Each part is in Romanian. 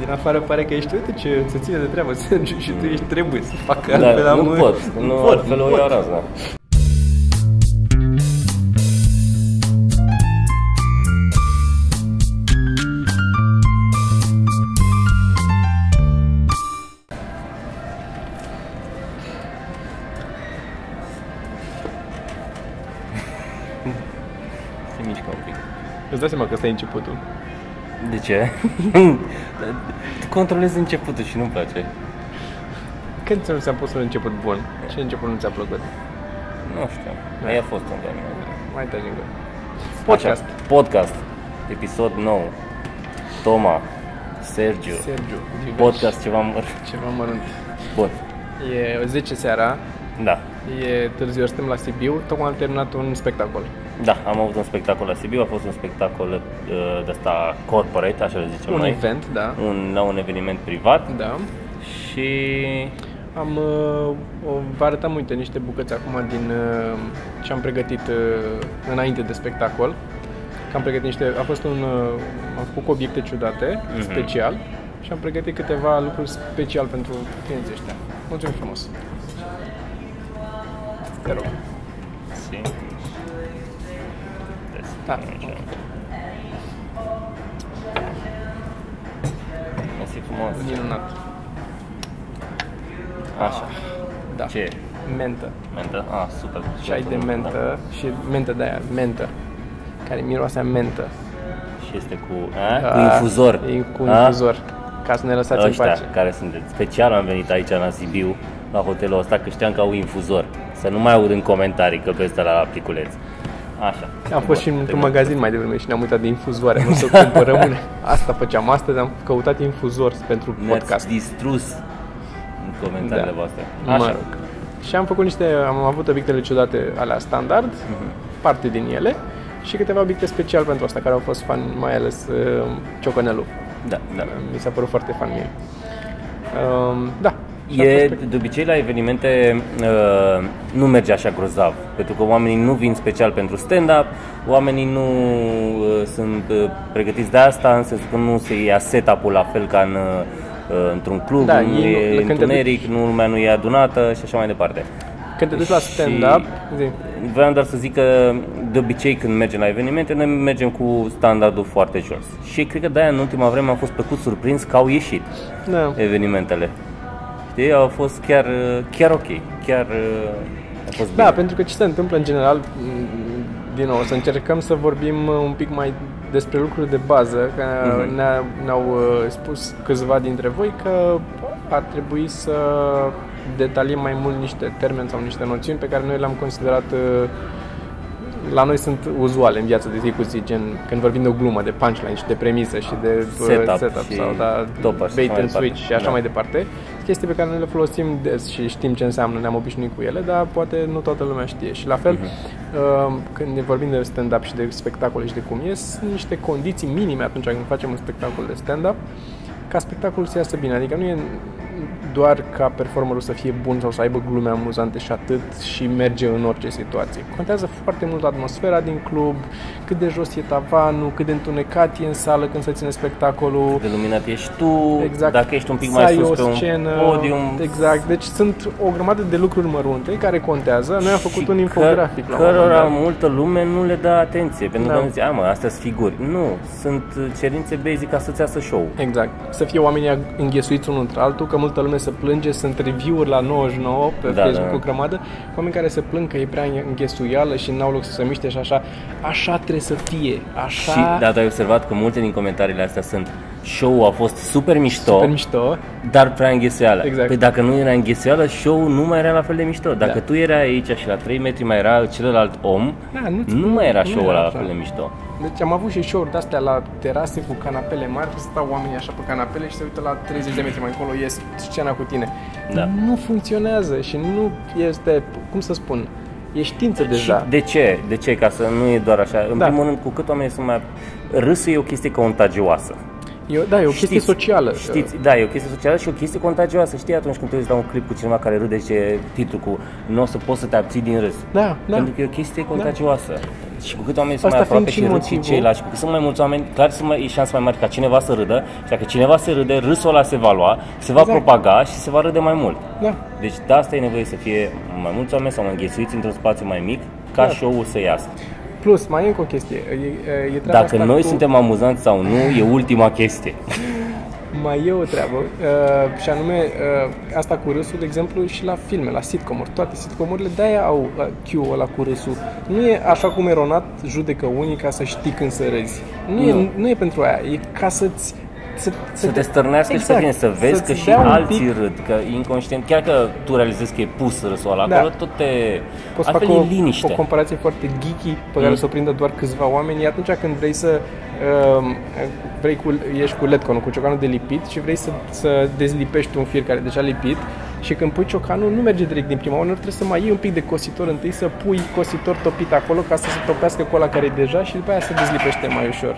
Din afară pare că ești, uite ce se ține de treabă, Sergiu, și tu ești trebuie să facă Da, altfel am- nu pot, nu, pot, altfel nu o pot. iau razna. Se mișcă un pic. Îți dai seama că ăsta e începutul. De ce? Controlezi începutul și nu-mi place. Când ți s-a pus un început bun? Ce început nu ți-a plăcut? Nu știu. Mai a fost un doamne. Mai tare încă. Podcast. Așa, podcast. Episod nou. Toma. Sergiu. Sergiu. diversi. Podcast ceva măr. Ceva mărunt. Bun. E 10 seara, Da. e târziu, suntem la Sibiu, tocmai am terminat un spectacol. Da, am avut un spectacol la Sibiu, a fost un spectacol uh, de ăsta corporate, așa le zicem Un noi. event, da. Un, la un eveniment privat Da. și Am, uh, o, vă arătam, uite, niște bucăți acum din uh, ce am pregătit uh, înainte de spectacol. Că am pregătit niște, a fost un, uh, am făcut cu obiecte ciudate, Mhm. special, și am pregătit câteva lucruri special pentru clienții ăștia. Mulțumim frumos! Te rog. Si. Da. Mersi frumos. Minunat. Așa. Da. Ce? e? Mentă. Mentă? Ah, super. Ceai de Da. mentă și mentă de aia, mentă. Care miroase a mentă. Și este cu, a? cu Ah, infuzor. E cu A? infuzor. Ca să ne lăsați în Ăștia pace. care sunt special am venit aici la Sibiu, la hotelul ăsta, că știam că au infuzor. Să nu mai aud în comentarii că pe ăsta la pliculeț. Așa. Am fost și Bun, într-un termin. magazin mai devreme și ne-am uitat de infuzoare. Nu să cumpărăm. Asta făceam astăzi, am căutat infuzor pentru Ne-ați podcast. distrus în comentariile Da. voastre. Mă Așa. rog. Și am făcut niște, am avut obiectele ciudate alea standard, Mhm. parte din ele, și câteva obiecte special pentru asta, care au fost fan, mai ales uh, ciocanelul. Da, da. Mi s-a părut foarte fan mie. Um, da. Și a E, fost pe- de obicei la evenimente uh, nu merge așa grozav, pentru că oamenii nu vin special pentru stand-up, oamenii nu uh, sunt uh, pregătiți de asta, în sensul că nu se ia setup-ul la fel ca în, uh, într-un club, Da, nu ei nu- e când te întuneric, nu lumea nu e adunată și așa mai departe. Când te duci la Și stand-up, zi. Vreau doar să zic că de obicei când mergem la evenimente, noi mergem cu standardul foarte jos. Și cred că de-aia în ultima vreme am fost plăcut surprins că au ieșit Da. evenimentele. Știi, au fost chiar, chiar ok, chiar a fost bine. Da, pentru că ce se întâmplă în general, m, din nou, să încercăm să vorbim uh, un pic mai despre lucruri de bază, că Mhm. ne-a, ne-au uh, spus câțiva dintre voi că ar trebui să detaliem mai mult niște termeni sau niște noțiuni pe care noi le-am considerat uh, la noi sunt uzuale în viața de zi cu zi, gen când vorbim de o glumă, de punchline și de premisă și de uh, Setup setup și sau da, topper și bait așa mai and departe. switch și așa Da. mai departe. Chestii pe care noi le folosim des și știm ce înseamnă, ne-am obișnuit cu ele, dar poate nu toată lumea știe. Și la fel, uh, când ne vorbim de stand-up și de spectacole și de cum e, sunt niște condiții minime atunci când facem un spectacol de stand-up ca spectacolul să iasă bine. Adică nu e doar ca performerul să fie bun sau să aibă glume amuzante și atât și merge în orice situație. Contează foarte mult atmosfera din club, cât de jos e tavanul, cât de întunecat e în sală când se ține spectacolul. de luminat ești tu, Exact. dacă ești un pic Să mai ai sus o pe un scenă, podium. Exact. Deci sunt o grămadă de lucruri mărunte care contează. Noi am făcut și un infografic că, la un moment cărora dat. multă lume nu le dă atenție, pentru Da. că nu zice, a mă, astea sunt figuri. Nu, sunt cerințe basic ca să-ți iasă show. Exact. Să fie oamenii înghesuiți unul între altul, că multă lume se plânge, sunt review-uri la 99 pe Da, Facebook da. cu grămadă, oameni care se plâng că e prea înghesuială și n-au loc să se miște și așa. Așa trebuie să fie. Așa. Și da, tu ai observat că multe din comentariile astea sunt show-ul a fost super mișto, Super mișto. dar prea înghesuială. Exact. Păi dacă nu era înghesuială, show nu mai era la fel de mișto. Dacă Da. tu erai aici și la 3 metri mai era celălalt om, Da, nu- nu mai era nu show-ul era ăla la așa. fel de mișto. Deci am avut și show-uri de-astea la terase cu canapele mari, să stau oamenii așa pe canapele și se uită la 30 de metri mai încolo, ies scena cu tine. Da. Nu funcționează și nu este, cum să spun, e știință deja. Și de ce? De ce? Ca să nu e doar așa. În Da. primul rând, cu cât oamenii sunt mai... Râsul e o chestie contagioasă. E o, da, e o chestie Știți- socială. Știți, da, e o chestie socială și o chestie contagioasă. Știi atunci când te uiți la un clip cu cineva care râde și e titlu cu nu o să poți să te abții din râs. Da, da. Pentru că e o chestie contagioasă. Și cu cât oamenii sunt Asta mai aproape fiind și și râd și motivul- ceilalți, și cu cât sunt mai mulți oameni, clar sunt mai, e șanse mai mari ca cineva să râdă și dacă cineva se râde, râsul ăla se va lua, se va Exact. propaga și se va râde mai mult. Da. Deci de asta e nevoie să fie mai mulți oameni sau mai înghesuiți într-un spațiu mai mic ca Da. show-ul să iasă. Plus, mai e încă o chestie. E, e, e treaba Dacă asta noi cu... suntem amuzanți sau nu, e ultima chestie. Mai e o treabă, uh, și anume uh, asta cu râsul, de exemplu, și la filme, la sitcom-uri. Toate sitcom-urile de-aia au uh, cue ăla cu râsul. Nu e așa cum eronat judecă unii ca să știi când să râzi. Nu, Nu. E, nu e pentru aia, e ca să-ți... Să, Să te stărnească și să exact, vină, să vezi să-ți că și dea un alții pic- râd, că inconștient, chiar că tu realizezi că e pus râsul ăla Da. acolo, tot te... Poți să altfel fac o, e liniște. o comparație foarte geeky pe care Mm. să o prindă doar câțiva oameni. E atunci când vrei să uh, vrei cu, ești cu letconul, cu ciocanul de lipit și vrei să, să dezlipești un fir care e deja lipit și când pui ciocanul nu merge direct din prima oară, trebuie să mai iei un pic de cositor întâi, să pui cositor topit acolo ca să se topească cu ăla care e deja și după aia se dezlipește mai ușor.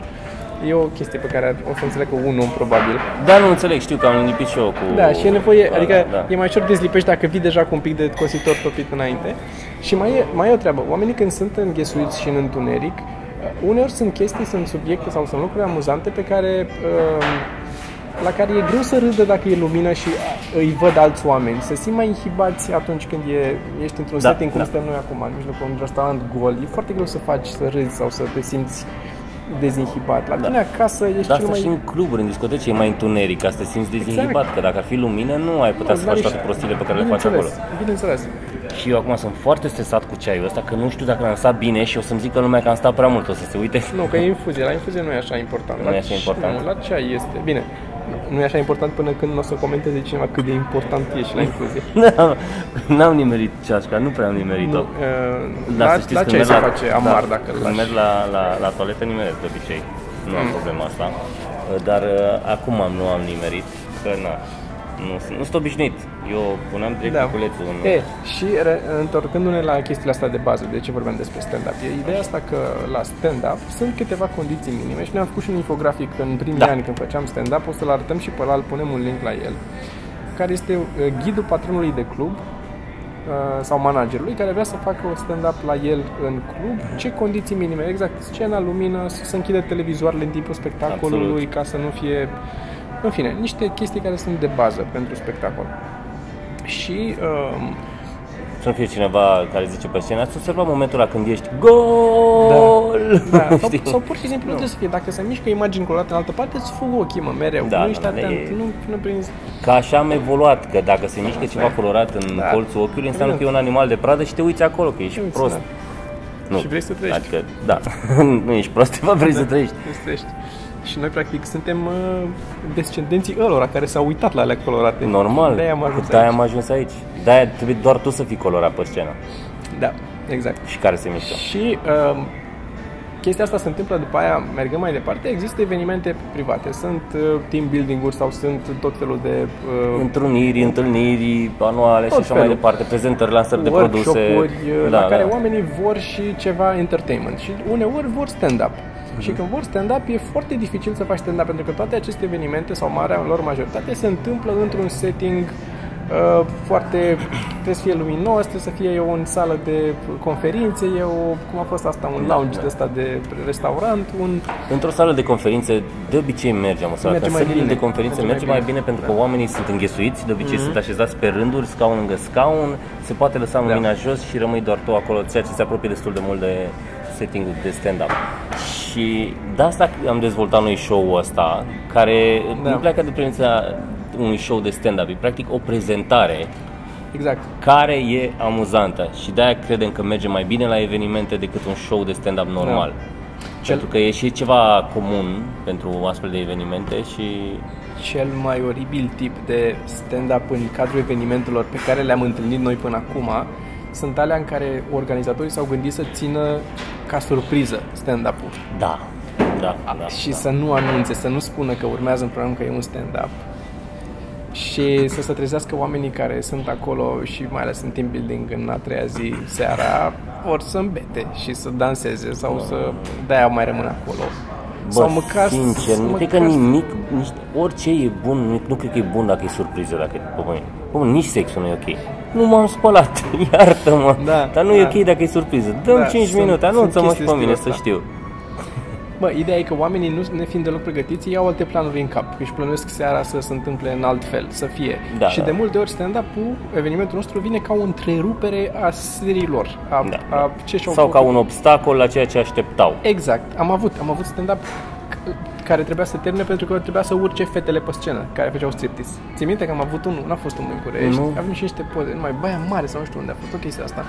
E o chestie pe care o să înțeleg un om probabil. Da, nu înțeleg, știu că am lipit și eu cu... Da, și e nevoie, da, adică da. e mai ușor dezlipești dacă vii deja cu un pic de cositor topit înainte. Și mai e, mai e o treabă, oamenii când sunt înghesuiți și în întuneric, uh, uneori sunt chestii, sunt subiecte sau sunt lucruri amuzante pe care uh, la care e greu să râdă dacă e lumină și uh, îi văd alți oameni. Să simt mai inhibați atunci când e, ești într-un Da, setting cum da. suntem noi acum, în mijlocul unui restaurant gol. E foarte greu să faci să râzi sau să te simți dezinhibat. La tine acasă ești Da, cel asta mai... și în cluburi, în discoteci e mai întuneric, ca să te simți dezinhibat, că dacă ar fi lumină, nu ai putea să faci toate prostiile pe care le faci acolo. Bineînțeles, Bineînțeles. Și eu acum sunt foarte stresat cu ceaiul ăsta, că nu știu dacă l-am stat bine și o să-mi zică lumea că am stat prea mult, o să se uite. Nu, că e infuzie. La infuzie nu e așa important. Nu la e așa important? Nu, la ceai este. Bine, nu e așa important până când nu o să comenteze cineva cât de important e și la infuzie. N-am- N-am nimerit ceașca, nu prea am nimerit-o. Nu, uh, Dar la, să știți, la când ceai merg se la- face amar da, dacă îl Când lași. merg la, la, la toaletă, nimeresc de obicei. Nu am Mm. problema asta. Dar uh, acum am, nu am nimerit, că na, nu, sunt- nu sunt obișnuit. Eu puneam direct Da. culețul în... E, și re, întorcându-ne la chestiile astea de bază, de ce vorbeam despre stand-up, e ideea asta că la stand-up sunt câteva condiții minime și ne-am făcut și un infografic în primii Da. ani când făceam stand-up, o să-l arătăm și pe ăla, îl punem un link la el, care este uh, ghidul patronului de club uh, sau managerului care vrea să facă o stand-up la el în club, ce condiții minime, exact, scena, lumină, să se închide televizoarele în timpul spectacolului Absolut. ca să nu fie, în fine, niște chestii care sunt de bază pentru spectacol. Și um, Să nu fie cineva care zice pe scenă, ați observat momentul ăla când ești GOL! da, sau, Știi? sau pur și simplu nu trebuie să fie, dacă se mișcă imagini colorate în altă parte, îți fug ochii, mă, mereu, Da, nu da, ești da, atent, e- nu, nu prinzi... Că așa am evoluat, că dacă se mișcă ceva colorat în Da. colțul ochiului, înseamnă că e un animal de pradă și te uiți acolo, că ești Te uiți, prost. da. Nu. Și vrei să trăiești. Adică, da, nu ești prost, te vrei să trăiești. Nu trăiești. Și noi, practic, suntem uh, descendenții ălora care s-au uitat la alea colorate. Normal, De-aia am ajuns de-aia aici. am ajuns aici. De-aia trebuie doar tu să fii colorat pe scenă Da, exact. și care se mișcă. Și uh, chestia asta se întâmplă după aia, mergând mai departe, există evenimente private. Sunt uh, team building-uri sau sunt tot felul de uh, Întruniri, întâlniri anuale și Tot așa mai felul. departe, prezentări, lansări de produse. workshop-uri uh, Da, la care da. oamenii vor și ceva entertainment și uneori vor stand-up. Și când vor stand-up e foarte dificil să faci stand-up pentru că toate aceste evenimente sau marea lor majoritate se întâmplă într-un setting uh, foarte trebuie să fie luminos, trebuie să fie o în sală de conferințe, e o, cum a fost asta, un Da, lounge da. de ăsta de restaurant, un Într-o sală de conferințe, de obicei merge, mă, Merge În mai sălile bine. de conferințe Merge merge mai mai bine. bine pentru că Da. oamenii sunt înghesuiți, de obicei sunt așezați pe rânduri, scaun lângă scaun, se poate lăsa lumina jos și rămâi doar tu acolo, ceea ce se apropie destul de mult de setting-ul de stand-up. Și de asta am dezvoltat noi show-ul ăsta, care Da. nu pleacă de premisa unui show de stand-up, e practic o prezentare exact. care e amuzantă și de-aia credem că merge mai bine la evenimente decât un show de stand-up normal. Cel- Pentru că e și ceva comun pentru astfel de evenimente și cel mai oribil tip de stand-up în cadrul evenimentelor pe care le-am întâlnit noi până acum sunt alea în care organizatorii s-au gândit să țină ca surpriză stand-up-ul da, da, da. și da. să nu anunțe, să nu spună că urmează în program că e un stand-up și să se trezească oamenii care sunt acolo și mai ales în team building în a treia zi seara ori să îmbete și să danseze sau să de-aia mai rămân acolo Bă, Sau măcar sincer, nu cred că măcar- nimic, nici, orice e bun, nu, nu cred că e bun dacă e surpriză, dacă e pe mâine. Bă, nici sexul nu e ok. Nu m-am spălat, iartă-mă. Da, Dar nu e da. ok dacă e surpriză. Dăm Da, 5 sunt- minute, sunt anunță-mă și chestii pe mine stilul să ăsta. știu. Bă, ideea e că oamenii, nu ne fiind deloc pregătiți, iau alte planuri în cap. Își plănuiesc seara să se întâmple în alt fel, să fie. Da, și da. de multe ori stand-up-ul, evenimentul nostru, vine ca o întrerupere a seriilor. A, Da. a ce și-au Sau ca făcut. un obstacol la ceea ce așteptau. Exact. Am avut, am avut stand-up c- care trebuia să termine pentru că trebuia să urce fetele pe scenă care făceau striptease. Ți minte că am avut unul, n-a fost unul în București, Nu. avem și niște poze, numai Baia Mare sau nu știu unde a fost o chestie asta.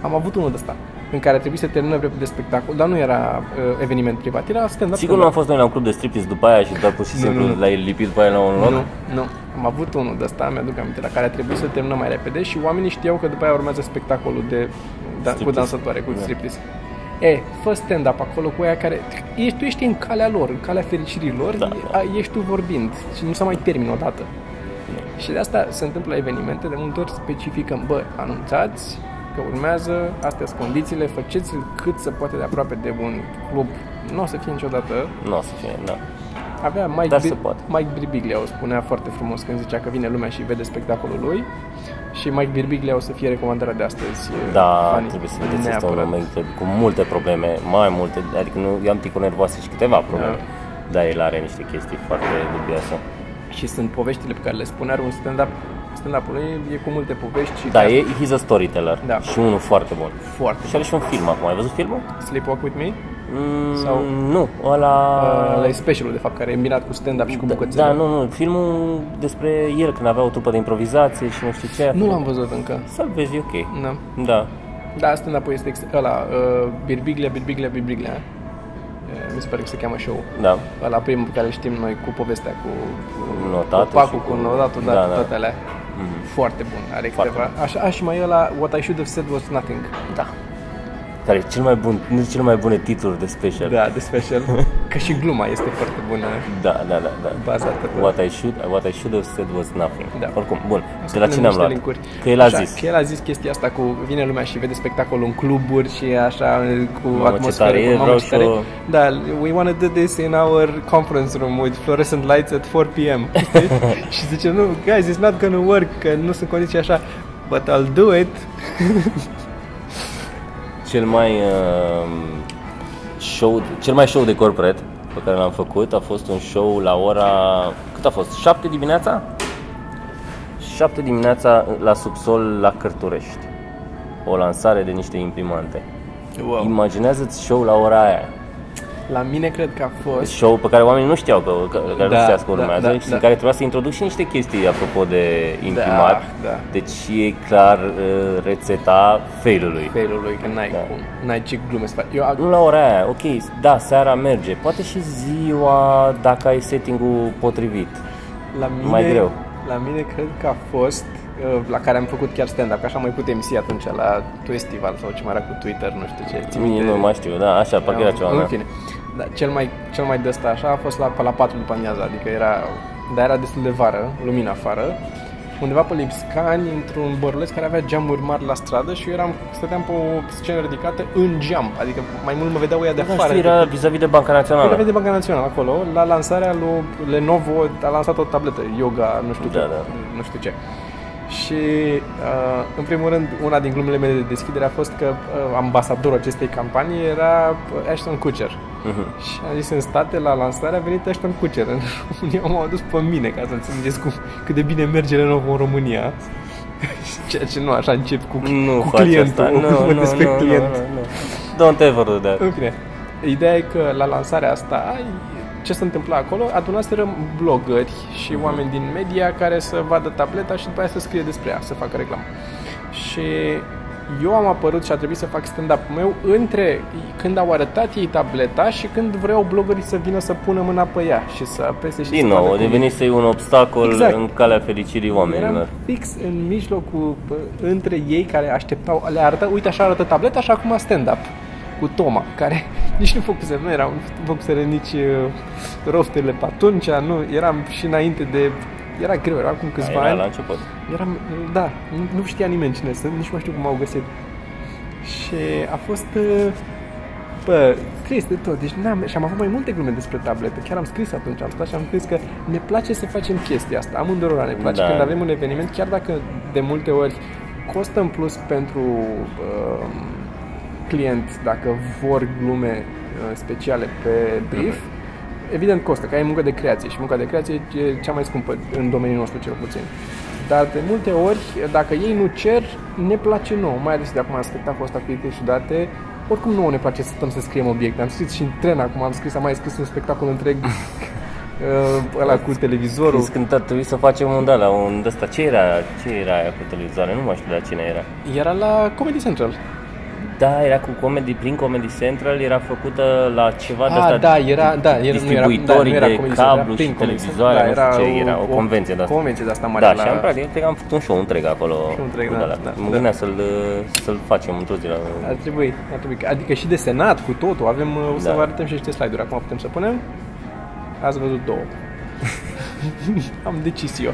Am avut unul de ăsta în care trebuie să terminăm repede spectacol, dar nu era uh, eveniment privat, era stand-up. Sigur nu am fost noi la un club de striptease după aia și doar pur și Nu, simplu nu. l-ai lipit după aia la un loc? Nu, nu. Am avut unul de ăsta, mi-aduc aminte, la care a trebuit să terminăm mai repede și oamenii știau că după aia urmează spectacolul de, da, cu Striptease. dansatoare, cu Da. Striptease. E, fă stand-up acolo cu aia care... Ești, tu ești în calea lor, în calea fericirii lor, Da, e- da. a- ești tu vorbind și nu se mai termină odată. Și de asta se întâmplă la evenimente, de multe ori specificăm, bă, anunțați că urmează, astea sunt condițiile, faceți-l cât se poate de aproape de un club. Nu o să fie niciodată Nu o să fie, da. Avea Mike, Dar Bi- se poate. Mike Birbiglia o spunea foarte frumos când zicea că vine lumea și vede spectacolul lui și Mike Birbiglia o să fie recomandarea de astăzi. e, Da, fanii. trebuie să vedeți, este un Neapărat. moment cu multe probleme, mai multe, adică nu, eu am ticuri nervoase și câteva probleme, Da. dar el are niște chestii foarte dubioase. Și sunt poveștile pe care le spune, are un stand-up, stand-up-ul lui e cu multe povești și Da, chiar e, he's a storyteller Da. și unul foarte bun. foarte. Și are și un film acum, ai văzut filmul? Sleepwalk With Me, Mm, Sau- Nu, ăla... uh, la specialul de fapt, care e îmbinat cu stand-up și cu da, bucățele. da, nu, nu, filmul despre el când avea o trupă de improvizație și nu știu ce. Nu l-am văzut încă. Să-l vezi, e ok. Da. Da. Da, stand-up-ul este ex- ăla, uh, Birbiglia, Birbiglia, Birbiglia. Uh, mi se pare că se cheamă show. Da. Ăla primul pe care îl știm noi cu povestea cu Notatul copacul, și cu cu- notatul, da, da, cu da. toate alea. Foarte bun, are Foarte câteva. Așa, a, și mai e la What I Should Have Said Was Nothing. Da. Care e cel mai bun, nu cele mai bune titluri de special. Da, de special. Că și gluma este foarte bună, Da, da, da, da. bazată pe... What I should, what I should have said was nothing. Da. Oricum, bun. De la Spunem cine am niște luat? linkuri. Că el a Așa, zis. Că el a zis chestia asta cu vine lumea și vede spectacolul în cluburi și așa cu Mamă, ce atmosferă. tare cu e, mamă, vreau ce și tare. o- Da, we want to do this in our conference room with fluorescent lights at 4 p.m. Știi? și zice, nu, guys, it's not gonna work, că nu sunt condiții așa. But I'll do it. Cel mai uh, show, cel mai show de corporate pe care l-am făcut a fost un show la ora cât a fost? 7 dimineața? 7 dimineața la subsol la Cărturești. O lansare de niște imprimante. Wow. Imaginează-ți show la ora aia. La mine cred că a fost Show pe care oamenii nu știau că, că, care Da, nu știau că da, urmează da, și da. în care trebuia să introduc și niște chestii apropo de imprimat. da. Deci e clar uh, rețeta failului. failul lui, că n-ai Da. cum, n-ai ce glume să faci. Eu, Nu la ora aia, ok, da, seara merge. Poate și ziua dacă ai setting-ul potrivit. La mine, Mai greu. La mine cred că a fost uh, la care am făcut chiar stand-up, că așa am mai putut MC atunci la festival sau ce mai era cu Twitter, nu știu ce. ții Mie minte? nu mai știu, da, așa, parcă era ceva, În da. fine. Da, cel mai, cel mai de ăsta așa a fost la, pe la 4 după amiaza, adică era, dar era destul de vară, lumină afară, undeva pe Lipscani, într-un băruleț care avea geamuri mari la stradă și eu eram, stăteam pe o scenă ridicată în geam, adică mai mult mă vedeau ăia de Da, afară. știi, era vis-a-vis de Banca Națională. Era de Banca Națională acolo, la lansarea lui Lenovo a lansat o tabletă, yoga, nu știu, Da, ce, da. nu știu ce. Și, uh, în primul rând, una din glumele mele de deschidere a fost că uh, ambasadorul acestei campanii era uh, Ashton Kutcher. Mhm. Și am zis în state, la lansare, a venit Ashton Kutcher. În România m-au adus pe mine, ca să înțelegeți cum, cât de bine merge Lenovo în România. Ceea ce nu așa încep cu, Nu cu faci clientul, asta. cu Nu, nu, despre nu, client. nu, nu, nu. Don't ever do that. În fine, ideea e că la lansarea asta, ai- ce se întâmpla acolo, adunaseră blogări și Mhm. oameni din media care să vadă tableta și după aia să scrie despre ea, să facă reclamă. Și eu am apărut și a trebuit să fac stand-up meu între când au arătat ei tableta și când vreau blogării să vină să pună mâna pe ea și să apese și Din să nou, vadă a cum e. devenise un obstacol Exact. în calea fericirii oamenilor. Eram fix în mijlocul, pă, între ei care așteptau, le arătă, uite așa arătă tableta și acum stand-up cu Toma, care nici nu făcuse, nu erau, nu făcuseră nici uh, rofturile pe atunci, nu, eram și înainte de, era greu, era acum câțiva Era ani, la început. eram, da, nu, nu știa nimeni cine sunt, nici nu mai știu cum au găsit. Și a fost, uh, bă, scris de tot. Deci n-am, și am avut mai multe glume despre tablete. Chiar am scris atunci, am stat și am scris că ne place să facem chestia asta. Amândurora ne place Da. când avem un eveniment, chiar dacă de multe ori costă în plus pentru uh, client dacă vor glume uh, speciale pe brief, evident costă, că ai muncă de creație și munca de creație e cea mai scumpă în domeniul nostru cel puțin. Dar de multe ori, dacă ei nu cer, ne place nouă, mai ales de acum spectacolul ăsta cu idei ciudate, oricum nouă ne place să stăm să scriem obiecte. Am scris și în tren acum, am scris, am mai scris un spectacol întreg uh, ăla cu televizorul. Știți când ar trebui să facem un da, la un ăsta, ce era, ce era aia cu televizoare, nu mai știu la cine era. Era la Comedy Central. Da, era cu comedy, prin Comedy Central, era făcută la ceva de Ah, asta, da, era, da, era, nu era, da, distribuitorii nu era de Comedy Central, cablu era și prin Comedy televizoare, Central. nu știu ce era, o convenție de asta. convenție de asta mare Da, la... și am practic cred că am făcut un show întreg acolo. Show întreg, cu da, ăla. da, mă da. gândeam să-l, să-l facem într-o zi la... Ar trebui, ar trebui. Adică și de senat, cu totul. Avem, o să Da. vă arătăm și niște slide-uri. Acum putem să punem. Ați văzut două. am decis eu.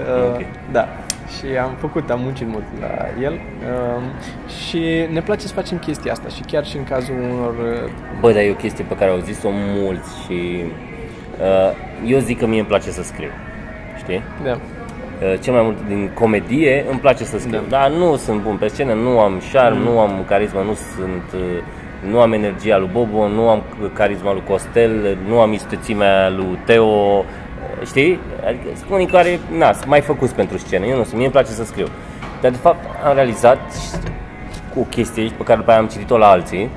Uh, Ok. Da. Și am făcut, am muncit mult la el uh, și ne place să facem chestia asta și chiar și în cazul unor uh, Bă, dar e o chestie pe care au zis-o mulți și uh, eu zic că mie îmi place să scriu. Știi? da, Uh, cel mai mult din comedie îmi place să scriu. Da. Dar nu sunt bun pe scenă, nu am șarm, nu am carisma, nu sunt uh, nu am energia lui Bobo, nu am carisma lui Costel, nu am istețimea lui Teo, uh, știi? Adică sunt unii care, na, sunt mai făcuți pentru scenă, eu nu sunt, mie îmi place să scriu. Dar de fapt am realizat și- cu o chestie pe care după aia am citit-o la alții,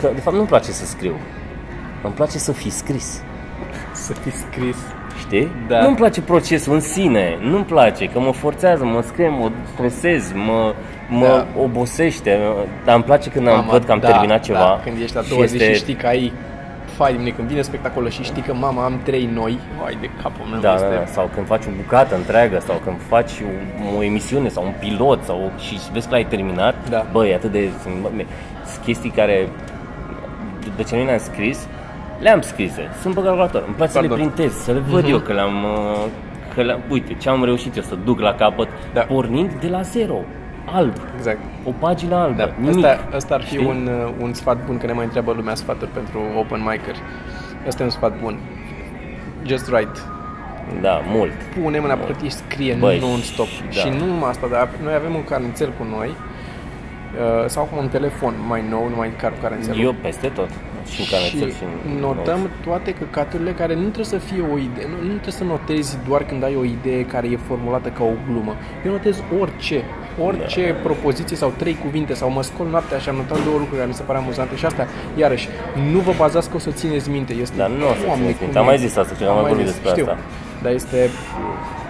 că de fapt nu-mi place să scriu. Îmi place să fi scris. să fi scris. Știi? Da. Nu-mi place procesul în sine, nu-mi place, că mă forțează, mă scrie, mă stresez, mă, mă Da. obosește, dar îmi place când am, Mama, văd că am da, terminat ceva. Da, când ești la două și zi și știi că ai fai de mine, când vine spectacolul și știi că mama am trei noi, ai de capul meu, da, este... da, da, sau când faci o bucată întreagă sau când faci o, o emisiune sau un pilot sau și vezi că l-ai terminat, Da. bă, e atât de sunt, bă, sunt chestii care de ce nu le-am scris, le-am scrise, sunt pe calculator, îmi place să le Pardon. printez, să le văd eu că le-am uh, că le uite, ce am reușit eu să duc la capăt, Da. pornind de la zero, alb, Exact. o pagină albă, Da, nimic. asta, asta ar fi Știi? un, uh, un sfat bun, că ne mai întreabă lumea sfaturi pentru open miceri. Asta e un sfat bun. Just write. Da, mult. Pune mâna pe hârtie și scrie Băi, non-stop. da. Și nu numai asta, dar noi avem un carnețel cu noi, uh, sau cu un telefon mai nou, nu mai car cu carențelul. Eu peste tot. Și în canețel și în notăm toate căcaturile care nu trebuie să fie o idee, nu, nu trebuie să notezi doar când ai o idee care e formulată ca o glumă. Eu notez orice, orice Da. propoziție sau trei cuvinte sau mă scol noaptea și am notat două lucruri care mi se pare amuzante și asta, iarăși, nu vă bazați că o să țineți minte. Este, Dar nu o să Doamne, țineți cum minte. Am e. mai zis asta, că am mai vorbit zis, despre știu. asta. Dar este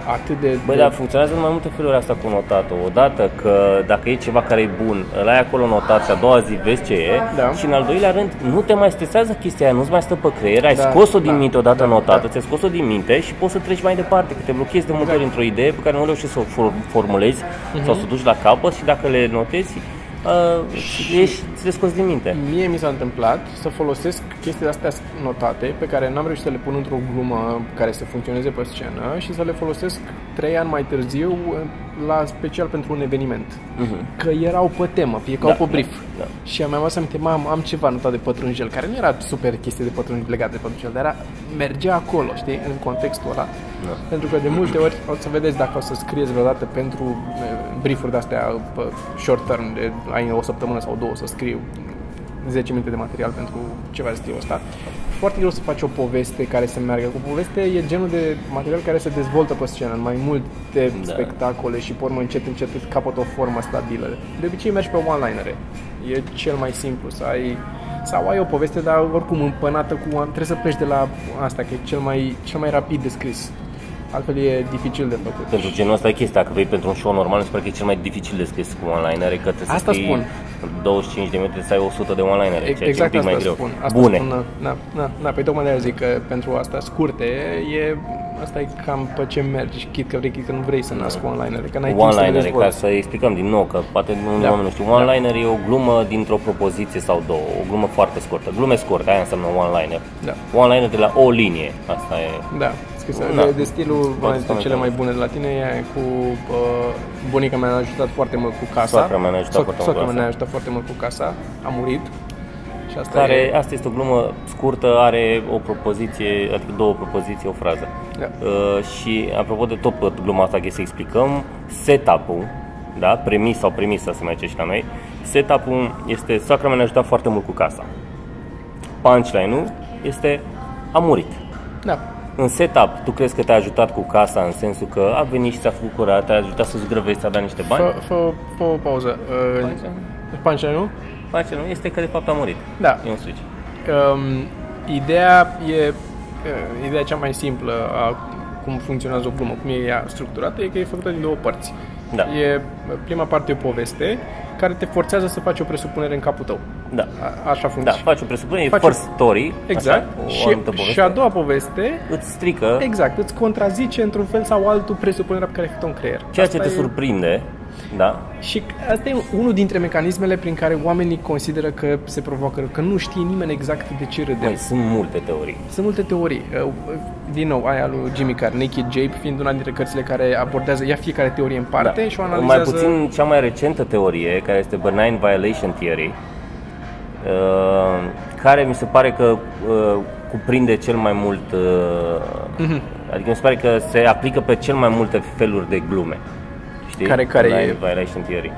atât de... Băi, de... dar funcționează în mai multe feluri asta cu notatul. Odată că dacă e ceva care e bun, îl ai acolo notat și a doua zi vezi ce e. Da. Și în al doilea rând, nu te mai stresează chestia aia, nu-ți mai stă pe creier, ai Da, scos-o din da, minte odată da, notată, da. ți-ai scos-o din minte și poți să treci mai departe, că te blochezi de multe ori într-o idee pe care nu reușești să o for- formulezi Mhm. sau să o duci la capăt și dacă le notezi, uh, ești, ți le scoți din minte. Mie mi s-a întâmplat să folosesc chestiile astea notate pe care n-am reușit să le pun într-o glumă care să funcționeze pe scenă și să le folosesc trei ani mai târziu la special pentru un eveniment. Că erau pe temă, fie că Da, au pe brief. da, da. Și mi-am adus aminte, mam, am ceva notat de pătrunjel, care nu era super chestie de pătrunjel, legat de pătrunjel, dar era, mergea acolo, știi, în contextul ăla. Da. Pentru că de multe ori o să vedeți dacă o să scrieți vreodată pentru eh, briefuri de-astea pe short term, de ai o săptămână sau două să scriu 10 minute de material pentru ceva de stilul ăsta. Foarte greu să faci o poveste care să meargă. Cu poveste e genul de material care se dezvoltă pe scenă în mai multe Da. spectacole și pe urmă încet încet îți capătă o formă stabilă. De obicei mergi pe one-linere. E cel mai simplu să ai sau ai o poveste, dar oricum împănată cu... Trebuie să pleci de la asta, că e cel mai, cel mai rapid de scris. Altfel e dificil de făcut. Pentru genul ăsta e chestia, dacă vei pentru un show normal, mi se pare că e cel mai dificil de scris cu one-linere, că trebuie Asta să scrii spun. 25 de minute să ai 100 de one-linere, ceea ce Exact e un pic asta mai greu. spun. Asta Bune. Spun, na, na, na, păi tocmai de-aia zic că pentru asta scurte e, asta e cam pe ce mergi, chit că vrei, chit că nu vrei să nasc cu online-ere, că n-ai timp să le One-linere, ca dezvolți. să explicăm din nou, că poate nu Da. oamenii nu știu. One-liner e o glumă dintr-o propoziție sau două, o glumă foarte scurtă. Glume scurte, aia înseamnă one-liner. Da. One-liner de la o linie, asta e. Da, scrisă. Da. De, de stilul una dintre Foarte cele mai tare. bune de la tine e cu uh, bunica mea ne-a ajutat foarte mult cu casa. Soacra mea ne-a ajutat Soc- foarte mult soacra cu mea asta. ne-a ajutat foarte mult cu casa. A murit. Și asta care, e... asta este o glumă scurtă, are o propoziție, adică două propoziții, o frază. Da. Uh, și apropo de tot pe gluma asta, că să explicăm, setup-ul, da, premis sau premisa se mai zice și la noi, setup-ul este, soacra mea ne-a ajutat foarte mult cu casa. Punchline-ul este, a murit. Da. În setup, tu crezi că te-a ajutat cu casa în sensul că a venit și ți-a făcut curat, te-a ajutat să-ți grăbești, ți-a dat niște bani? Fă, fă, fă o pauză. Uh, Punchline, nu? Punchline este că de fapt a murit. Da. E un switch. Um, ideea e uh, ideea cea mai simplă a cum funcționează o glumă, cum e ea structurată, e că e făcută din două părți. Da. E, prima parte e o poveste care te forțează să faci o presupunere în capul tău. Da. A, așa Da, funcționează. faci o presupunere, e Faci first o- story, Exact. așa, o și, anumită poveste. și a doua poveste, îți strică exact, îți contrazice într-un fel sau altul presupunerea pe care ai făcut-o în creier. ceea Asta ce te e- surprinde, da? Și asta e unul dintre mecanismele prin care oamenii consideră că se provoacă rău, că nu știe nimeni exact de ce râde. Măi, sunt multe teorii. Sunt multe teorii. Uh, Din nou, aia lui Jimmy Carr, Naked Jape, fiind una dintre cărțile care abordează ia fiecare teorie în parte și o analizează... Da. Mai puțin cea mai recentă teorie, care este Benign Violation Theory, uh, care mi se pare că uh, cuprinde cel mai mult, uh, Mhm. adică mi se pare că se aplică pe cel mai multe feluri de glume. Știi? Care- care Benign e? Violation Theory.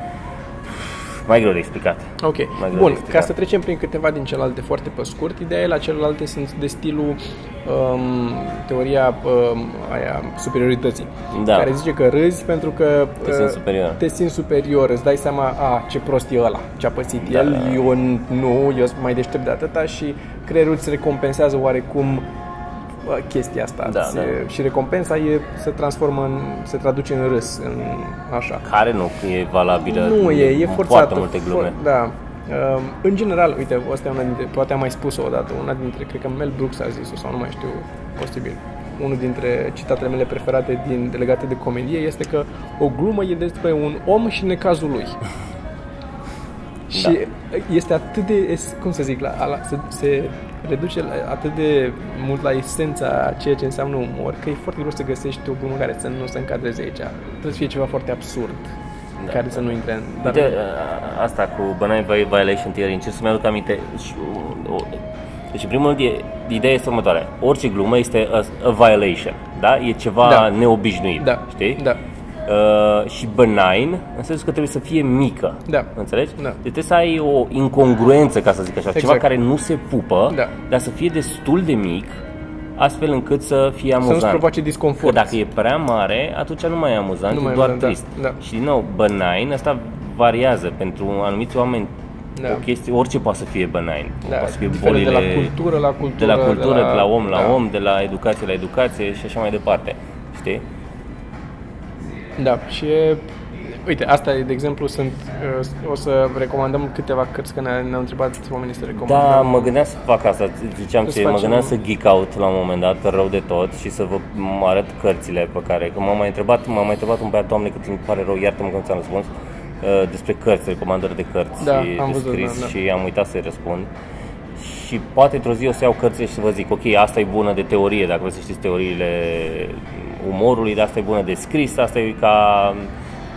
Mai greu de explicat. Ok, Mai greu bun, de explicat. ca să trecem prin câteva din celelalte foarte pe scurt, ideea e la celelalte sunt de stilul um, teoria um, aia superiorității, Da. care zice că râzi pentru că Te uh, simți superior. te simți superior, îți dai seama, a, ce prost e ăla, ce a pățit Da, el, da, da. eu nu, eu sunt mai deștept de atâta și creierul îți recompensează oarecum uh, chestia asta Da, Ți- da. și recompensa e se transformă în, se traduce în râs, în așa. Care nu e valabilă Nu e, e în forțat. foarte multe glume. For, da. Um, în general, uite, asta e una dintre, poate am mai spus-o odată, una dintre, cred că Mel Brooks a zis-o sau nu mai știu, posibil. Unul dintre citatele mele preferate din legate de comedie este că o glumă e despre un om și necazul lui. și este atât de, es- cum să zic, la, la, se, se reduce la, atât de mult la esența a ceea ce înseamnă umor, că e foarte greu să găsești o glumă care să nu se încadreze aici. Trebuie să fie ceva foarte absurd, Da, care da. să nu intre în... Dar, Uite, a- asta cu Benign Vi- Violation Theory, încerc să-mi aduc aminte. Și, o, o- deci, în primul rând, e, ideea este următoarea. Orice glumă este a, a violation, da? E ceva Da. neobișnuit, Da. știi? Da. Uh, și benign, în sensul că trebuie să fie mică. Da. Înțelegi? Da. Deci trebuie să ai o incongruență, ca să zic așa, ceva Exact. care nu se pupă, Da. dar să fie destul de mic, astfel încât să fie amuzant. nu-ți provoace Că disconfort. dacă e prea mare, atunci nu mai e amuzant, Nu e mai e doar amuzant, trist. da, da. Și din nou, benign, asta variază pentru anumiți oameni. Da. O chestie, orice poate să fie benign. Da, poate să fie diferă bolile de la cultură la cultură, de la cultură, de la, de la om la da. om, de la educație la educație și așa mai departe. Știi? Da, și e, uite, asta e, de exemplu, sunt, uh, o să recomandăm câteva cărți, că ne- ne-au întrebat oamenii să recomandăm. Da, mă gândeam să fac asta, ziceam Să ce, mă facem- gândeam să geek out la un moment dat, rău de tot și să vă mă arăt cărțile pe care, că m-a mai întrebat, m-a mai întrebat un băiat, doamne, cât îmi pare rău, iartă-mă că nu ți-am răspuns, uh, despre cărți, recomandări de cărți Da, și am de văzut, scris da, da. și am uitat să-i răspund. Și poate într-o zi o să iau cărțile și să vă zic, ok, asta e bună de teorie, dacă vreți să știți teoriile umorului, dar asta e bună de scris, asta e ca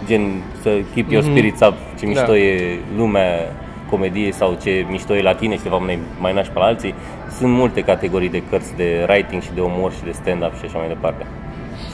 gen să keep your spirits up, ce mișto Da. e lumea comediei sau ce mișto e la tine și ceva mai, mai naș pe la alții. Sunt multe categorii de cărți de writing și de umor și de stand-up și așa mai departe.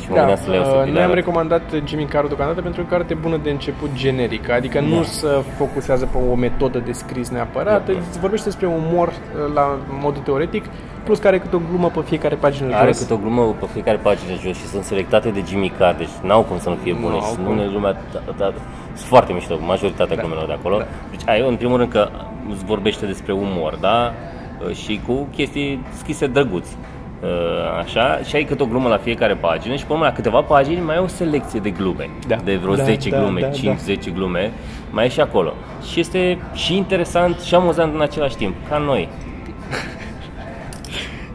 Și mă Da, gândeam să le iau să uh, vi le noi am arăt. recomandat Jimmy Carr deocamdată pentru că e o carte bună de început generică, adică nu Da. se focusează pe o metodă de scris neapărat, Da. îți vorbește despre umor uh, la modul teoretic, plus care câte o glumă pe fiecare pagină Are jos. câte o glumă pe fiecare pagină jos și sunt selectate de Jimmy Carr, deci n-au cum să nu fie bune Nu și au sunt cum. unele lumea, da, da, sunt foarte mișto, majoritatea Da. glumelor de acolo. Da. Deci ai, în primul rând că îți vorbește despre umor, da? Și cu chestii scrise drăguți. Uh, Așa, și ai câte o glumă la fiecare pagină și pe urmă la câteva pagini mai ai o selecție de glume, Da. de vreo Da, 10 da, glume, da, 5-10 glume, mai e și acolo. Și este și interesant și amuzant în același timp, ca noi.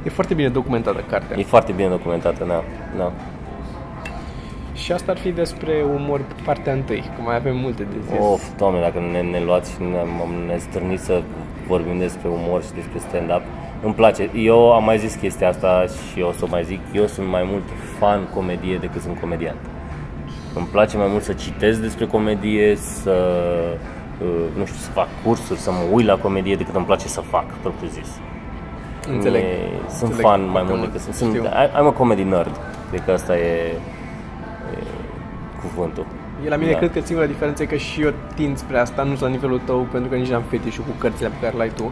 E foarte bine documentată cartea. E foarte bine documentată, da. da. Și asta ar fi despre umor partea întâi, că mai avem multe de zis. Of, doamne, dacă ne, ne luați și ne, ne stârniți să vorbim despre umor și despre stand-up, îmi place. Eu am mai zis chestia asta și o să o mai zic. Eu sunt mai mult fan comedie decât sunt comediant. Îmi place mai mult să citesc despre comedie, să uh, nu știu, să fac cursuri, să mă uit la comedie decât îmi place să fac, propriu zis. Înțeleg. E, sunt Înțeleg fan mai foarte mult mult. decât sunt. sunt Știu. I- I'm a comedy nerd. Cred că asta e, e cuvântul. E la mine, Da. cred că singura diferență e că și eu tind spre asta, nu sunt la nivelul tău, pentru că nici n-am fetișul cu cărțile pe care le ai tu.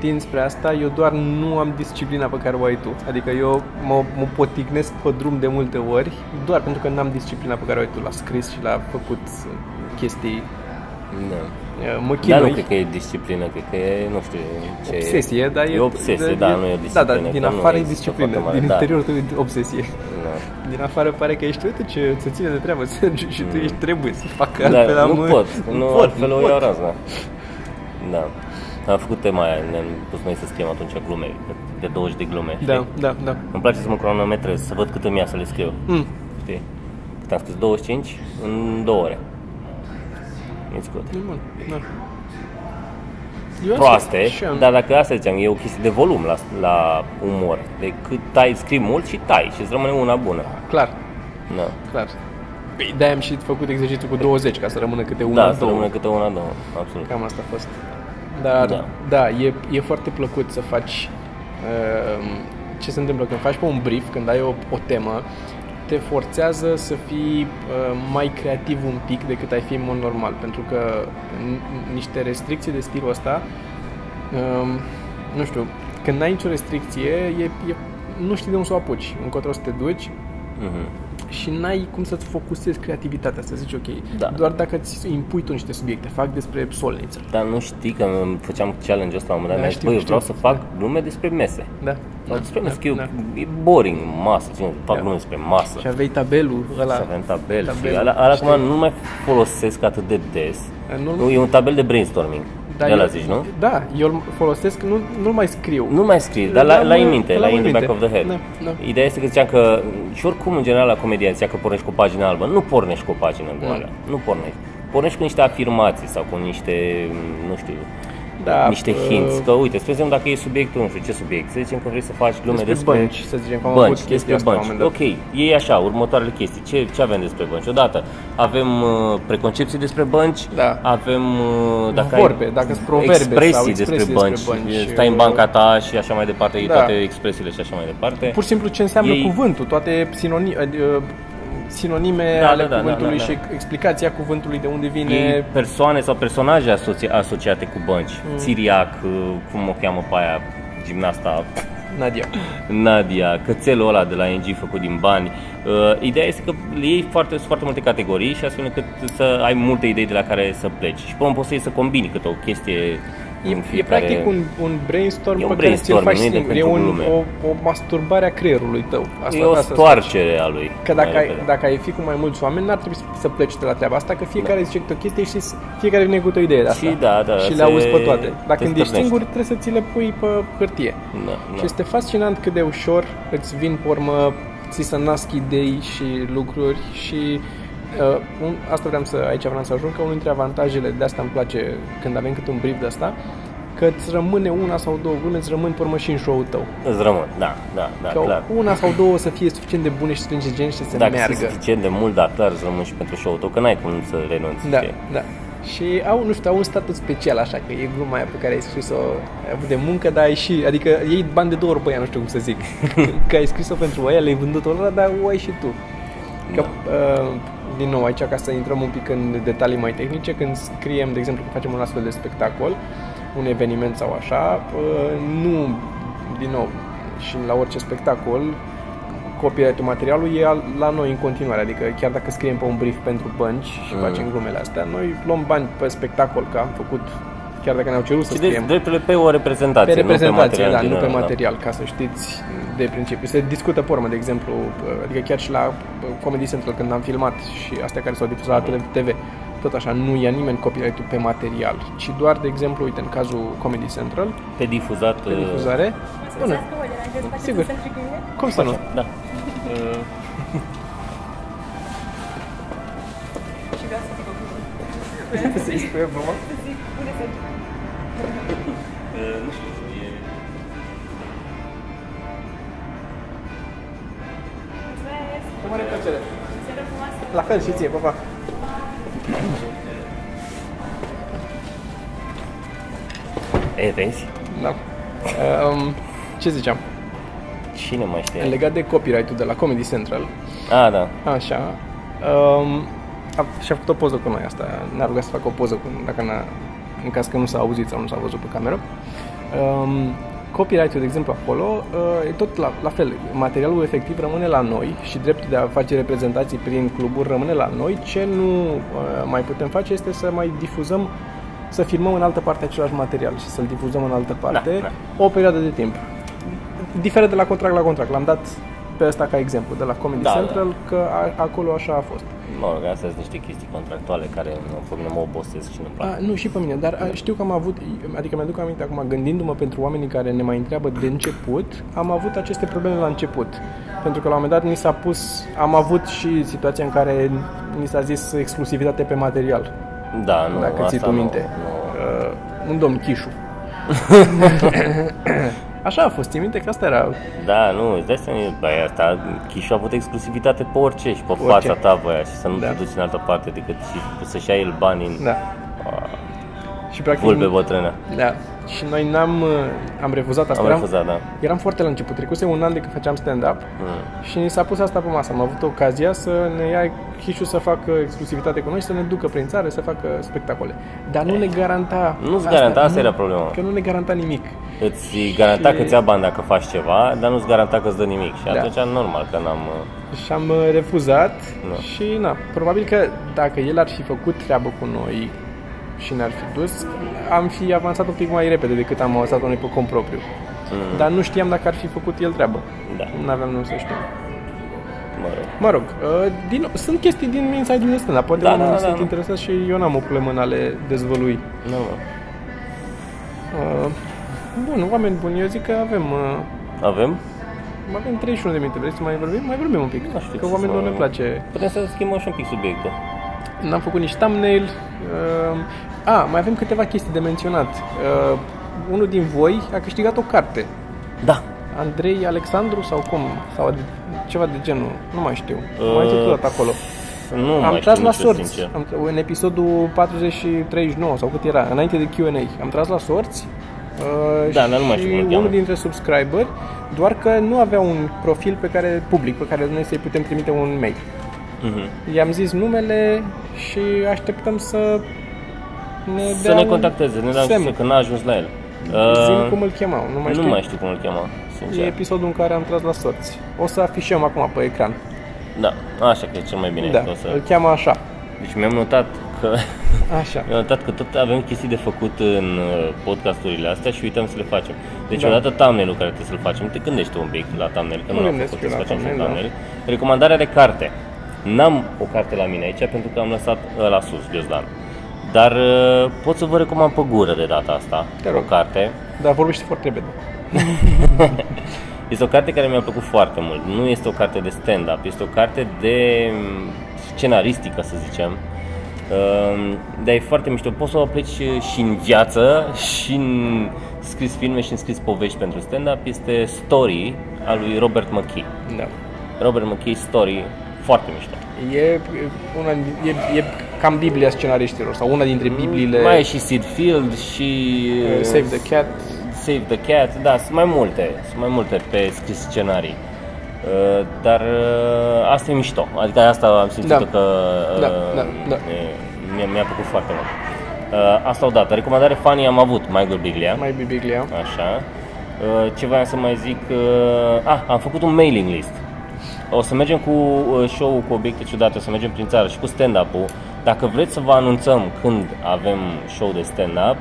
Tind spre asta, eu doar nu am disciplina pe care o ai tu. Adică eu mă, mă poticnesc pe drum de multe ori, doar pentru că n-am disciplina pe care o ai tu la scris și la făcut uh, chestii. Da. Uh, Mă Dar chinui. nu cred că e disciplină, cred că e, nu știu, ce Obsesie, dar e... e... E obsesie, da, nu e Da, disciplină. dar din că nu afară e există disciplină, foarte mare, din da. interiorul tău e obsesie. Da. Din afară pare că ești, uite ce se ține de treabă și tu ești trebuie să facă Mm. Da, altfel am- nu pot, nu, pot, altfel nu o pot. iau razna. Da. Am făcut tema aia, ne-am pus noi să scriem atunci glume, de 20 de glume. Da, știi? da, da. Îmi place să mă cronometrez, să văd cât îmi ia să le scriu. Mm. Știi? Cât am scris 25 în două ore. E scurt. E bun, da. Eu asta- Proaste, și am- dar dacă asta ziceam, e o chestie de volum la, la umor. De cât tai, scrii mult și tai și îți rămâne una bună. Clar, Da. clar. Păi de-aia am și făcut exercițiu cu 20, ca să rămână câte una, Da, să două. rămâne câte una, două. Absolut. Cam asta a fost. Dar, da, Da. da e, e foarte plăcut să faci... Uh, ce se întâmplă când faci pe un brief, când ai o, o temă, te forțează să fii uh, mai creativ un pic decât ai fi în mod normal, pentru că n- niște restricții de stilul ăsta, um, nu știu, când n-ai nicio restricție, e, e, nu știi de unde să o apuci, încotro să te duci Mhm. Și n-ai cum să-ți focusezi creativitatea, să zici ok, Da. doar dacă îți impui tu niște subiecte, fac despre solniță. Dar nu știi că îmi făceam challenge ăsta la un moment dat, Da, mi-a zis, știu, băi, eu știu. vreau să fac glume despre mese. Da. Sau despre mese, că eu, da. e boring, masă, țin, fac Da. glume despre masă. Și aveai tabelul ăla. Să avem tabel. tabel, și ala, ala știi? acum nu mai folosesc atât de des. Nu- Nu, e un tabel de brainstorming. Da, de la eu- zici, nu? Da, eu îl folosesc, nu, nu mai scriu. Nu mai scrii, dar la, L-am- la în minte, la l-am in în the back minte. of the head. Da, da. Ideea este că ziceam că și oricum în general la comedian zicea că pornești cu o pagină albă. Nu pornești cu o pagină goală. Nu pornești. Pornești cu niște afirmații sau cu niște, nu știu, Da, niște uh, hints. Că uite, spre exemplu, dacă e subiectul, nu știu ce subiect, să zicem că vrei să faci glume despre, despre, bănci, să zicem că am bănci, avut chestia despre asta la un bănci. moment dat. Ok, e așa, următoarele chestii. Ce, ce avem despre bănci? Odată, avem uh, preconcepții despre bănci, Da. avem uh, dacă Vorbe, ai dacă sunt proverbe expresii, sau despre expresii bănci, despre bănci, stai în uh, banca ta și așa mai departe, Da. toate expresiile și așa mai departe. Pur și simplu ce înseamnă Ei- cuvântul, toate sinoni, uh, sinonime Da, ale da, da, cuvântului da, da, și explicația cuvântului de unde vine. Ei, persoane sau personaje asoci- asociate cu bănci. Mm. Țiriac, uh, cum o cheamă pe aia, gimnasta Nadia. Nadia, cățelul ăla de la NG făcut din bani. Uh, ideea este că le iei foarte, sunt foarte multe categorii și astfel încât să ai multe idei de la care să pleci. Și până poți să iei să combini câte o chestie E, în e fiecare... practic un, un brainstorm E un pe care ți-l brainstorm, faci nu e de singur. E pentru un, glume. o, o masturbare a creierului tău. Asta, e o asta stoarcere a lui. Că dacă mai ai, repede. dacă ai fi cu mai mulți oameni, n-ar trebui să pleci de la treaba asta, că fiecare zice câte o chestie și fiecare vine cu o idee de asta. Și da, da, și se- le auzi pe toate. Dar te când ești stârnești. singur, trebuie să ți le pui pe hârtie. Da, Și da. este fascinant cât de ușor îți vin pe urmă, ți se nasc idei și lucruri și uh, un, asta vreau să, aici vreau să ajung, că unul dintre avantajele de asta îmi place când avem câte un brief de asta, că îți rămâne una sau două glume, îți rămân pe urmă și în show-ul tău. Îți rămân, da, da, da, Că clar. una sau două să fie suficient de bune și stringent și să Dacă meargă. sunt suficient de mult, da, clar, îți rămân și pentru show-ul tău, că n-ai cum să renunți, Da, știi? da. Și au, nu știu, au un statut special așa, că e gluma aia pe care ai scris-o ai avut de muncă, dar ai și, adică iei bani de două ori pe ea, nu știu cum să zic. că ai scris-o pentru ea, le-ai vândut-o lor, dar o ai și tu. Că, uh, din nou, aici, ca să intrăm un pic în detalii mai tehnice, când scriem, de exemplu, când facem un astfel de spectacol, un eveniment sau așa, uh, nu, din nou, și la orice spectacol, copyright-ul materialului e al- la noi în continuare, adică chiar dacă scriem pe un brief pentru bănci și Mm. facem glumele astea, noi luăm bani pe spectacol, că am făcut, chiar dacă ne-au cerut să Și deci scriem drepturile pe o reprezentație, pe reprezentație, nu pe da, material nu pe general, material, ca să știți de principiu. Se discută pe urmă, de exemplu, adică chiar și la Comedy Central când am filmat și astea care s-au difuzat la TV, tot așa, nu ia nimeni copyright-ul pe material, ci doar, de exemplu, uite, în cazul Comedy Central, Da. Pe difuzat... pe uh, difuzare, bună, Sigur. cum să nu? Da. Și vreau să zic o glumă. Să-i spui glumă? Să zic, pune să Nu știu, La fel și ție, pa, pa. E, vezi? Da. Um, ce ziceam? Cine mai știe? Legat de copyright-ul de la Comedy Central, A, da. Așa. Um, a, și-a făcut o poză cu noi asta. Ne-a rugat să facă o poză cu dacă n-a, în caz că nu s-a auzit sau nu s-a văzut pe cameră. Um, copyright-ul, de exemplu, acolo, uh, e tot la, la fel. Materialul efectiv rămâne la noi și dreptul de a face reprezentații prin cluburi rămâne la noi. Ce nu uh, mai putem face este să mai difuzăm să filmăm în altă parte același material și să-l difuzăm în altă parte da. o perioadă de timp. Diferă de la contract la contract. L-am dat pe ăsta ca exemplu, de la Comedy Da, Central, că a, acolo așa a fost. Mă rog, astea sunt niște chestii contractuale care nu, pe mine mă obosesc și nu-mi plac. A, nu, și pe mine, dar a, știu că am avut, adică mi-aduc aminte acum, gândindu-mă pentru oamenii care ne mai întreabă de început, am avut aceste probleme la început. Pentru că la un moment dat ni s-a pus, am avut și situația în care ni s-a zis exclusivitate pe material, Da, nu, dacă ții asta tu nu, minte. Nu, Uh, un domn Chișu. Așa a fost, ții minte că asta era Da, nu, îți dai seama, băi, asta, Chișu a avut exclusivitate pe orice și pe Orice. fața ta, băia, și să nu Da. te duci în altă parte decât și să-și ia el bani în Da. Și practic... vulpe bătrână. Da. Și noi n-am, uh, am refuzat asta. Am eram, refuzat, da. eram foarte la început. Trecuse un an de când făceam stand-up Mm. și ni s-a pus asta pe masă. Am avut ocazia să ne ia Chișu să facă exclusivitate cu noi și să ne ducă prin țară să facă spectacole. Dar nu ne garanta... Nu-ți garanta, asta era problema. Că nu ne garanta nimic. Îți garanta Și- că ți ia bani dacă faci ceva, dar nu-ți garanta că îți dă nimic. Și Da. atunci, normal, că n-am... uh, Și am uh, refuzat Da. și na, probabil că dacă el ar fi făcut treabă cu noi și ne-ar fi dus, am fi avansat un pic mai repede decât am avansat noi pe cont propriu. Mm. Dar nu știam dacă ar fi făcut el treabă. Da, Nu aveam nu să știm. mă rog. Mă rog, uh, din, sunt chestii din inside-ul ăsta, dar poate Da, oamenii da, da, sunt da. interesați și eu n-am o problemă în a le dezvălui. Nu, mă. Uh, bun, oameni buni, eu zic că avem, uh, Avem? avem 31 de minute. Vrei să mai vorbim? Mai vorbim un pic. Nu știu că ce oamenilor să- ne place. Putem să schimbăm și un pic subiectul. N-am făcut nici thumbnail. Uh, a, mai avem câteva chestii de menționat. Uh, unul din voi a câștigat o carte. Da. Andrei Alexandru sau cum? Sau de, ceva de genul. Nu mai știu. Uh, Uh, mai zis acolo. Nu am mai tras știu la nici eu, sorți. sincer. Am, în episodul 40 și 39 sau cât era, înainte de Q&A. Am tras la sorți. Uh, Da, dar nu mai și știu cum îl cheamă. unul dintre subscriber, doar că nu avea un profil pe care public, pe care noi să-i putem trimite un mail. Mhm. I-am zis numele și așteptăm să ne Să dea ne un contacteze, ne dăm semn. să că n-a ajuns la el. Zim Uh, cum îl chemau, nu mai nu știu. mai știu cum îl cheamă, E sincer. episodul în care am tras la sorți. O să afișăm acum pe ecran. Da, așa că e cel mai bine. Da, că o să... îl cheamă așa. Deci mi-am notat că Așa. mi-am notat că tot avem chestii de făcut în uh, podcasturile astea și uităm să le facem. Deci Da. odată thumbnail-ul care trebuie să-l facem, te gândești tu un pic la thumbnail, că Mă nu am gândesc făcut eu să la facem și thumbnail, da. thumbnail. Recomandarea de carte. N-am o carte la mine aici pentru că am lăsat uh, la sus, Ghiozdan. Dar uh, pot să vă recomand pe gură de data asta Te o rog. carte. Dar vorbește foarte repede. Este o carte care mi-a plăcut foarte mult. Nu este o carte de stand-up, este o carte de mm, scenaristică, să zicem. Um, Dar e foarte mișto. Poți să o aplici și în viață, și în scris filme, și în scris povești pentru stand-up. Este Story al lui Robert McKee. Da. Robert McKee Story, foarte mișto. E, una, e, e cam Biblia scenariștilor sau una dintre Bibliile Mai e și Sid Field și uh, Save the Cat. Save the Cat, da, sunt mai multe, sunt mai multe pe scris scenarii. Uh, dar uh, asta e mișto, adică asta am simțit Da. că uh, Da, da, da. e- mi-a, mi-a plăcut foarte mult. Uh, asta odată. Recomandare funny am avut, Michael Biglia. Mai be Biblia. Așa. Uh, ce voiam să mai zic? Uh, ah, am făcut un mailing list. O să mergem cu uh, show-ul cu obiecte ciudate, o să mergem prin țară și cu stand-up-ul. Dacă vreți să vă anunțăm când avem show de stand-up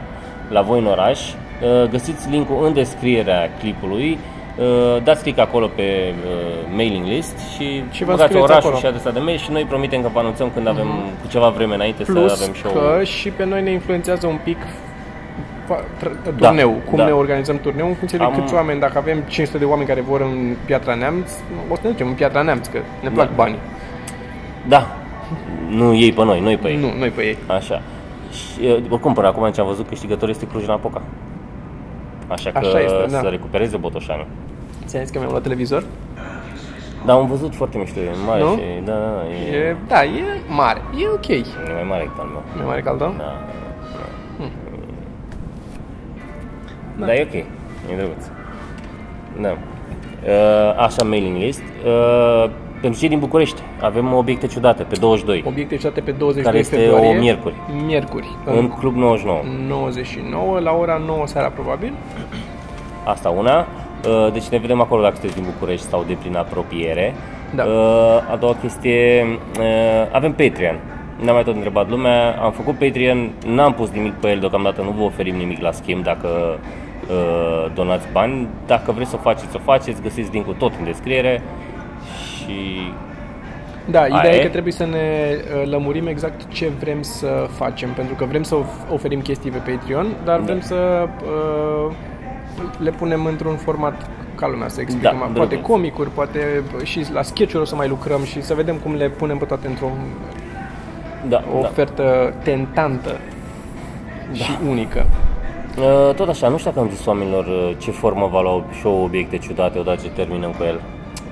la voi în oraș, uh, găsiți linkul în descrierea clipului. Uh, dați click acolo pe uh, mailing list și, Și vă băgați înscrieți orașul acolo. și adresa de mail și noi promitem că vă anunțăm când avem cu ceva vreme înainte să Plus avem show că și pe noi ne influențează un pic fa- tr- Da, turneu, cum da. ne organizăm turneu în funcție de Am- câți oameni, dacă avem 500 de oameni care vor în Piatra Neamț, o să ne ducem în Piatra Neamț, că ne plac Da. banii. Da. Nu ei pe noi, noi pe ei. Nu, noi pe ei. Așa. Și, uh, oricum, până acum ce am văzut, câștigătorul este Cluj-Napoca. Așa că Așa este, da. să recupereze Botoșani. Ți-am zis că mi-am luat televizor? Dar am văzut foarte mișto, e mare Nu? și... Da, da, da, e, E, da, e mare. E ok. e mai mare decât al meu. Mai mare ca al tău? Da. Da. Dar e ok, e drăguț. Da. Uh, așa, mailing list. Uh, pentru cei din București, avem obiecte ciudate pe 22, Obiecte citate pe 22 care este februarie. o miercuri, Miercuri. în Club 99. 99, la ora 9 seara probabil. Asta una. Uh, Deci ne vedem acolo dacă sunteți din București sau de prin apropiere. Da. Uh, A doua chestie, uh, avem Patreon. Ne-a mai tot întrebat lumea, am făcut Patreon, n-am pus nimic pe el deocamdată, nu vă oferim nimic la schimb dacă uh, donați bani. Dacă vreți să o faceți, o faceți, găsiți link-ul tot în descriere și Da, ideea Aia e e? că trebuie să ne uh, lămurim exact ce vrem să facem, pentru că vrem să of- oferim chestii pe Patreon, dar vrem să uh, le punem într-un format ca lumea să explicăm. Da, poate drăguț. comicuri, poate și la sketch-uri o să mai lucrăm și să vedem cum le punem pe toate într-o da, o da. ofertă tentantă și unică. Uh, Tot așa, nu știu dacă am zis oamenilor uh, ce formă va lua show obiecte ciudate odată ce terminăm cu el.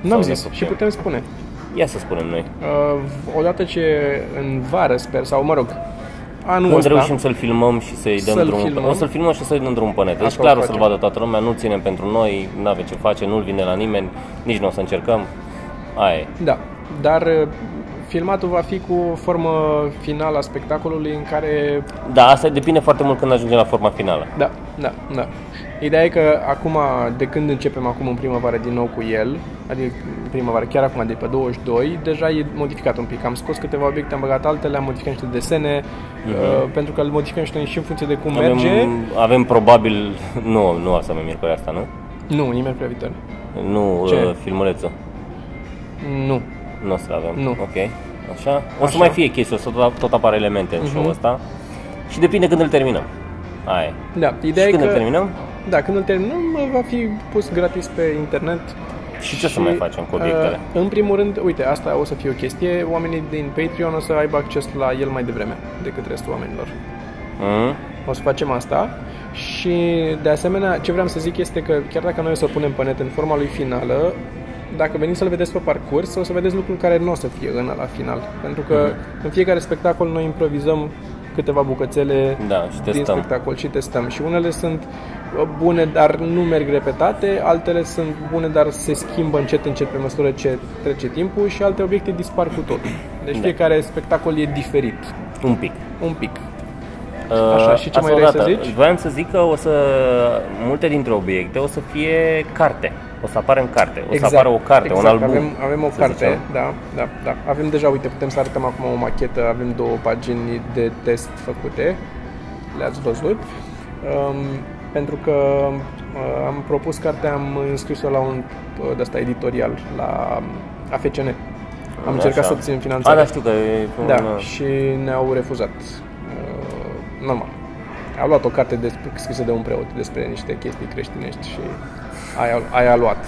N-am Sau ne zis făcem. și putem spune. Ia să spunem noi. Uh, odată ce în vară, sper, sau mă rog, anul Când ăsta, reușim să-l filmăm și să-i dăm Să-l drumul filmăm. pe... O să-l filmăm și să-i dăm drumul pe net. Deci Asta o clar o facem. să-l vadă toată lumea, nu-l ținem pentru noi, nu avem ce face, nu-l vine la nimeni, nici nu o să încercăm. Aia e. Da, dar uh, filmatul va fi cu formă finală a spectacolului în care... Da, asta depinde foarte mult când ajungem la forma finală. Da, da, da. Ideea e că acum, de când începem acum în primăvară din nou cu el, adică în primăvară, chiar acum de pe 22, deja e modificat un pic. Am scos câteva obiecte, am băgat altele, am modificat niște desene, uh, pentru că îl modificăm și noi și în funcție de cum merge. Avem, avem probabil... Nu, nu o să avem miercuri asta, nu? Nu, nimeni prea viitor. Nu, Ce? uh, filmulețul. Nu. Nu o să avem. Nu. Ok. Așa? O să Așa. Mhm. mai fie chestii, o să tot, tot apară elemente în show-ul ăsta. Și depinde când îl terminăm. Aia e. Da, ideea Și e când că... îl terminăm? Da, când îl terminăm, va fi pus gratis pe internet Și ce o să mai facem cu obiectele? Uh, în primul rând, uite, asta o să fie o chestie, oamenii din Patreon o să aibă acces la el mai devreme decât restul oamenilor. Mm? O să facem asta și, de asemenea, ce vreau să zic este că chiar dacă noi o să o punem pe net în forma lui finală, dacă veniți să-l vedeți pe parcurs, o să vedeți lucruri care nu o să fie în la final. Pentru că Mhm. în fiecare spectacol noi improvizăm câteva bucățele Da, și din testăm. spectacol și testăm. Și unele sunt uh, bune, dar nu merg repetate, altele sunt bune, dar se schimbă încet, încet pe măsură ce trece timpul și alte obiecte dispar cu totul. Deci Da. fiecare spectacol e diferit, Un pic. un pic. Uh, Așa, și ce asta mai vrei să odată. zici? Voiam să zic că o să, multe dintre obiecte o să fie carte. O să apară în carte. O să apară o carte, exact. un album. Avem, avem o să carte, zicem. da, da, da. Avem deja, uite, putem să arătăm acum o machetă, avem două pagini de test făcute, le-ați văzut. Um, pentru că uh, am propus cartea, am înscris-o la un uh, de asta editorial, la um, AFCN. Am încercat Așa. să obținem A, finanțare. da, știu că e Da, un, și ne-au refuzat. Uh, normal. Au luat o carte despre, scrisă de un preot despre niște chestii creștinești și aia, aia a luat.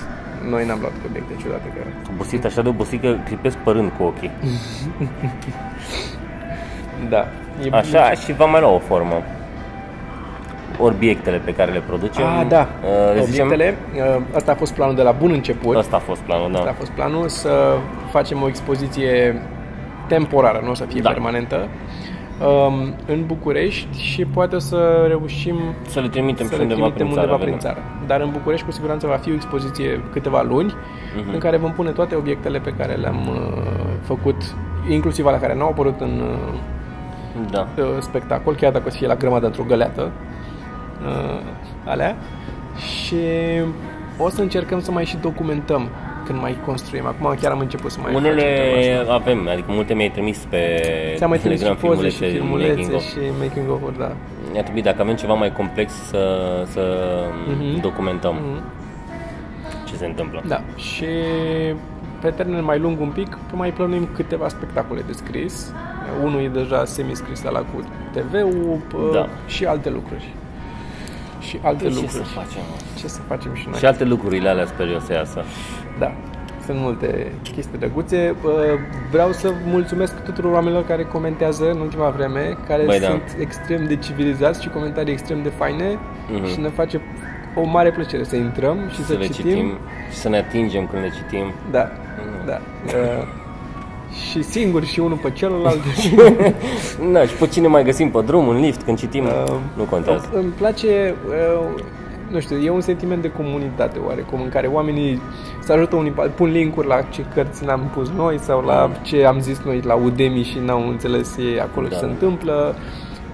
Noi n-am luat cu obiecte ciudate. Că... obosit, așa de obosit că clipesc părând cu ochii. Da. E Așa, și va mai lua o formă. Obiectele pe care le producem. Ah, da. Uh, le zicem- Obiectele, uh, asta a fost planul de la bun început. Ăsta a fost planul, Asta a da. fost planul, să facem o expoziție temporară, nu o să fie Da. permanentă, um, în București și poate o să reușim Să le trimitem să și le undeva trimitem prin țară. undeva vedem. prin țară. Dar în București cu siguranță va fi o expoziție câteva luni Mhm. în care vom pune toate obiectele pe care le-am uh, făcut, inclusiv la care n-au apărut în uh, Da. uh, spectacol, chiar dacă o să fie la grămadă într-o găleată uh, alea și o să încercăm să mai și documentăm când mai construim. Acum chiar am început să mai facem treaba Unele asta. avem, adică multe mi-ai trimis pe Ți-am mai trimis și Telegram poze și filmulețe making of. și making of da. Ar trebui, dacă avem ceva mai complex, să, să Mhm. documentăm Mhm. ce se întâmplă. Da, și pe termen mai lung un pic, mai plănuim câteva spectacole de scris. Unul e deja semiscris la cu TV-ul p- Da. și alte lucruri. Și alte Păi ce lucruri. să facem? Ce să facem și noi? Și alte lucrurile alea sper eu să iasă. Da, sunt multe chestii drăguțe. Uh, Vreau să mulțumesc tuturor oamenilor care comentează în ultima vreme, care Băi, da. sunt extrem de civilizați și comentarii extrem de faine Mhm. și ne face o mare plăcere să intrăm și să să, le citim. și să ne atingem când le citim. Da, da. Uh, și singur și unul pe celălalt. Da, și pe cine mai găsim pe drum, în lift, când citim, Uh, nu contează. Îmi place uh, nu știu, e un sentiment de comunitate oarecum, în care oamenii se ajută unii, pe- pun linkuri la ce cărți ne-am pus noi sau la ce am zis noi la Udemy și n-au înțeles ei acolo Da. ce se întâmplă.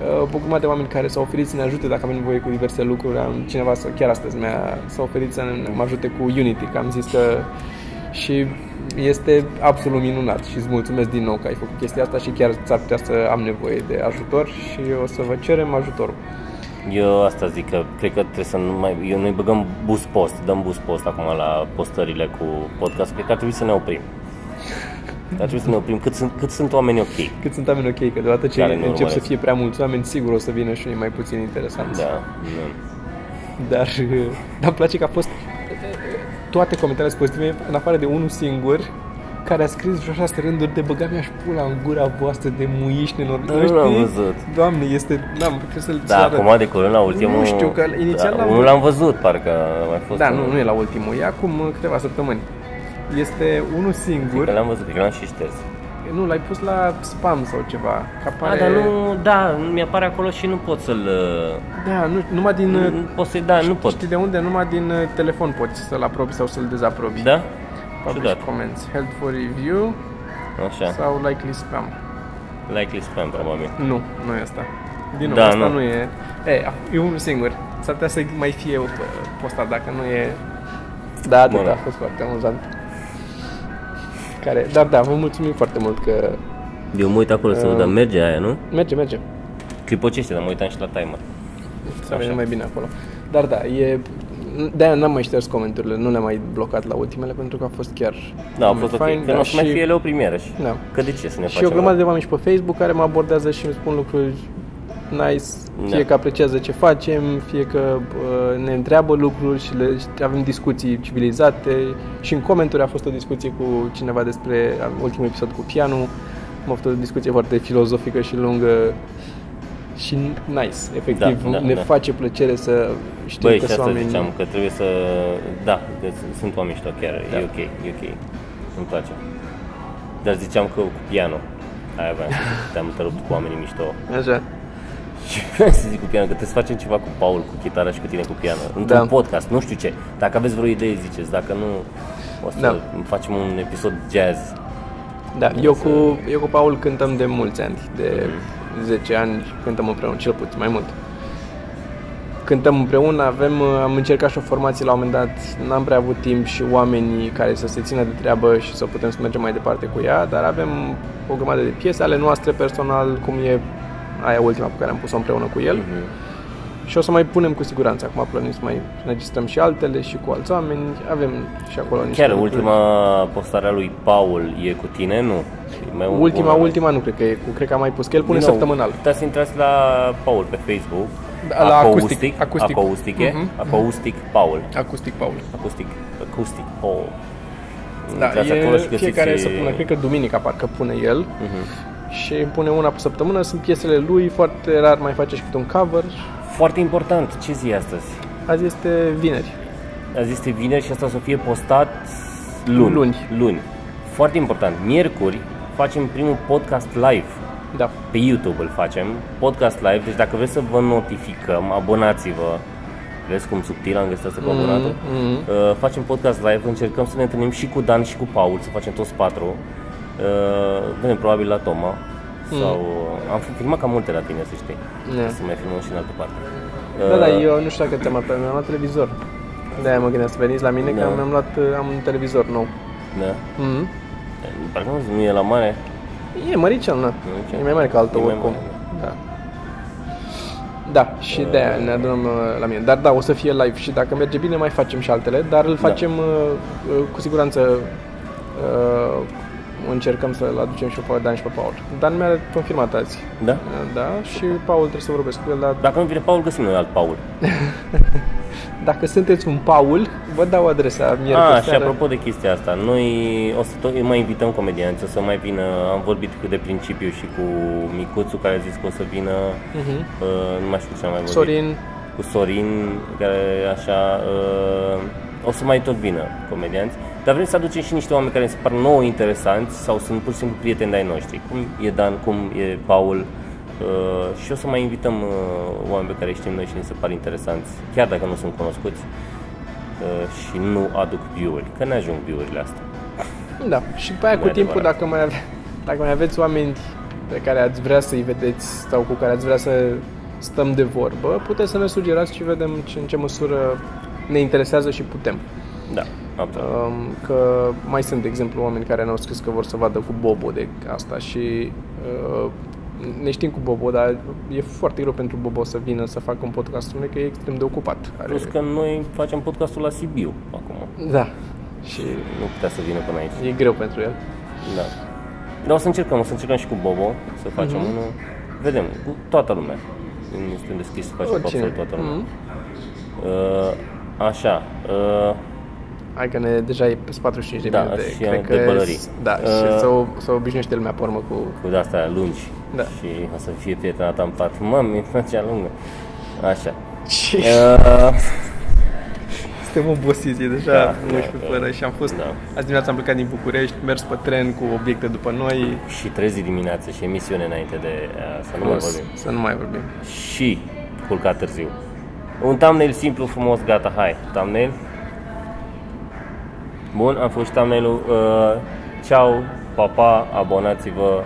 Uh, O grămadă de oameni care s-au oferit să ne ajute dacă avem nevoie cu diverse lucruri. Am cineva, să- chiar astăzi mi-a, s-a oferit să ne- mă ajute cu Unity, că am zis că și este absolut minunat și îți mulțumesc din nou că ai făcut chestia asta și chiar ți-ar putea să am nevoie de ajutor și o să vă cerem ajutorul. Eu asta zic că cred că trebuie să nu mai... Eu noi băgăm boost post, dăm boost post acum la postările cu podcast. Cred că ar trebui să ne oprim. Ar trebui să ne oprim cât sunt, cât sunt oameni ok. Cât sunt oameni ok, că deodată ce Care nu încep să urmăresc. fie prea mulți oameni, sigur o să vină și unii mai puțin interesanți. Da, nu. Dar, dar îmi place că a fost toate comentariile sunt pozitive, în afară de unul singur, care a scris vreo șase rânduri de băga mi-aș pula în gura voastră de muiși nenorociți. Da, nu l-am văzut. Doamne, este... N-am, cred să-l Da, ți-arăt. acum de curând la ultimul... Nu știu, că inițial da, l-am unul văzut. l-am văzut, parcă a mai fost Da, unul. nu, nu e la ultimul, e acum câteva săptămâni. Este unul Cred singur. că l-am văzut, cred că l-am și șters. Nu, l-ai pus la spam sau ceva. Că apare... Ah, dar nu, da, mi-apare acolo și nu pot să-l... Da, nu, numai din... Nu, nu pot să da, nu pot. Știi de unde? Numai din uh, telefon poți să-l aprobi sau să-l dezaprobi. Da? Publish Ciudat. comments. Held for review Așa, sau likely spam. likely spam, probabil. Nu, nu e asta. Din nou, Da, asta nu. nu, e... E, e unul singur. S-ar putea să mai fie uh, postat dacă nu e... Da, atât Bună. a fost foarte amuzant. Care, dar da, vă mulțumim foarte mult că Eu mă uit acolo să văd, dar merge aia, nu? merge, merge. Clipocește, dar mă uitam și la timer. Să vedem mai bine acolo. Dar da, e... De-aia n-am mai șters comenturile, nu le-am mai blocat la ultimele pentru că a fost chiar Da, a fost ok. fain, Că nu o să mai și- fie ele o premieră și... Da. Că de ce să ne Și facem o grămadă de oameni și pe Facebook care mă abordează și îmi spun lucruri nice, fie Da. că apreciază ce facem, fie că uh, ne întreabă lucruri și, le, și avem discuții civilizate. Și în comentarii a fost o discuție cu cineva despre ultimul episod cu pianul. Am avut o discuție foarte filozofică și lungă și nice, efectiv. Da, da, ne da. face plăcere să știm Băi, că și sunt asta oameni... ziceam, că trebuie să... Da, că s- sunt oameni mișto chiar, Da. e ok, e ok. Îmi place. Dar ziceam că cu piano. Aia vreau să zic, te-am întrerupt cu oamenii mișto. Așa. Și vreau să zic cu piano, că trebuie să facem ceva cu Paul, cu chitara și cu tine cu piano. Într-un Da. podcast, nu știu ce. Dacă aveți vreo idee, ziceți. Dacă nu, o să Da. facem un episod jazz. Da, eu cu, eu cu Paul cântăm de mulți ani, de Mhm. 10 ani cântăm împreună, cel puțin, mai mult. Cântăm împreună, avem, am încercat și o formație la un moment dat, n-am prea avut timp și oamenii care să se țină de treabă și să putem să mergem mai departe cu ea, dar avem o grămadă de piese ale noastre personal, cum e aia ultima pe care am pus-o împreună cu el. Și o să mai punem cu siguranță, acum plănuim să mai înregistrăm și altele și cu alți oameni, avem și acolo niște Chiar lucruri. ultima postare a lui Paul e cu tine, nu? E mai Ultima, una- ultima nu cred că e cu, cred că am mai pus, că el pune Din nou, săptămânal. Puteți să intrați la Paul pe Facebook. Da, la Acoustic. Acoustic. Acoustic. Acoustic. e? Mhm. Acoustic Paul. Acustic Paul. Acoustic. Acoustic Paul. Da, Intrați e acolo și găsiți- fiecare săptămână, cred că duminica parcă pune el Mhm. Și pune una pe săptămână, sunt piesele lui, foarte rar mai face și câte un cover. Foarte important, ce zi e astăzi? Azi este vineri. Azi este vineri și asta o să fie postat luni. Luni. luni. Foarte important. Miercuri facem primul podcast live. Da. Pe YouTube îl facem, podcast live, deci dacă vreți să vă notificăm, abonați-vă. Vezi cum subtil am găsit asta cu abonatul? mm. Uh, facem podcast live, încercăm să ne întâlnim și cu Dan și cu Paul, să facem toți patru. Uh, vedem probabil la Toma. Sau uh, am filmat cam multe la tine, să știi. Da. Să mai filmăm și în altă parte. Da, da, Uh, eu nu știu dacă te-am luat, mi-am luat televizor. De-aia mă gândeam să veniți la mine, că Da. mi-am luat, am un televizor nou. Da. Mm. Parcă nu, nu e la mare. E măricel, na. Măricel. E mai mare ca altul E mai oricum. mare, Da. Da, și de aia ne adunăm uh, la mine. Dar da, o să fie live și dacă merge bine mai facem și altele, dar îl facem uh, uh, cu siguranță uh, încercăm să-l aducem și pe Dan și pe Paul. Dan mi-a confirmat azi. Da? Uh, Da, și Paul trebuie să vorbesc cu el, dar Dacă nu vine Paul, găsim noi alt Paul. dacă sunteți un Paul, vă dau adresa miercuri Ah, și seara. apropo de chestia asta, noi o să tot, mai invităm comedianți, o să mai vină, am vorbit cât de principiu și cu Micuțu care a zis că o să vină, Mhm. uh, nu mai știu ce am mai vorbit. Sorin, Cu Sorin, care așa, uh, o să mai tot vină comedianți, dar vrem să aducem și niște oameni care ne se par nouă interesanți sau sunt pur și simplu prieteni de-ai noștri, cum e Dan, cum e Paul, Uh, și o să mai invităm uh, oameni pe care îi știm noi și ne se par interesanți, chiar dacă nu sunt cunoscuți uh, și nu aduc view-uri, că ne ajung view-urile astea. Da, și pe aia Nu cu e timpul, adevărat. dacă mai, ave- dacă mai aveți oameni pe care ați vrea să-i vedeți sau cu care ați vrea să stăm de vorbă, puteți să ne sugerați și vedem ce, în ce măsură ne interesează și putem. Da, absolut. Um, Că mai sunt, de exemplu, oameni care ne-au scris că vor să vadă cu Bobo de asta și uh, ne știm cu Bobo, dar e foarte greu pentru Bobo să vină să facă un podcast, pentru că e extrem de ocupat. Are... Plus că noi facem podcastul la Sibiu acum. Da, și Nu putea să vină până aici. e greu pentru el. Da. Dar o să încercăm, o să încercăm și cu Bobo să facem Mhm. unul. Vedem, cu toată lumea. Suntem deschiși să facem cu Oricine. absolut toată lumea. Mhm. Uh, așa. Uh, Hai că ne, deja e pe 45 de Da, minute. și Cred am că de pălării. Da, Uh, și să, o, să obișnuiește lumea pe urmă cu... cu de-astea lungi. Da. Și o să fie prietena ta în pat. Mami, cea lungă. Așa. Și Uh, suntem obosiți, e deja Da, 11 da, fără și am fost... da. Azi dimineața am plecat din București, mers pe tren cu obiecte după noi. și trezi dimineață și emisiune înainte de uh, să nu mai vorbim. Să nu mai vorbim. Și culcat târziu. Un thumbnail simplu, frumos, gata, hai. Thumbnail. Bun, am făcut și thumbnail-ul. Uh, ceau, pa, pa, abonați-vă,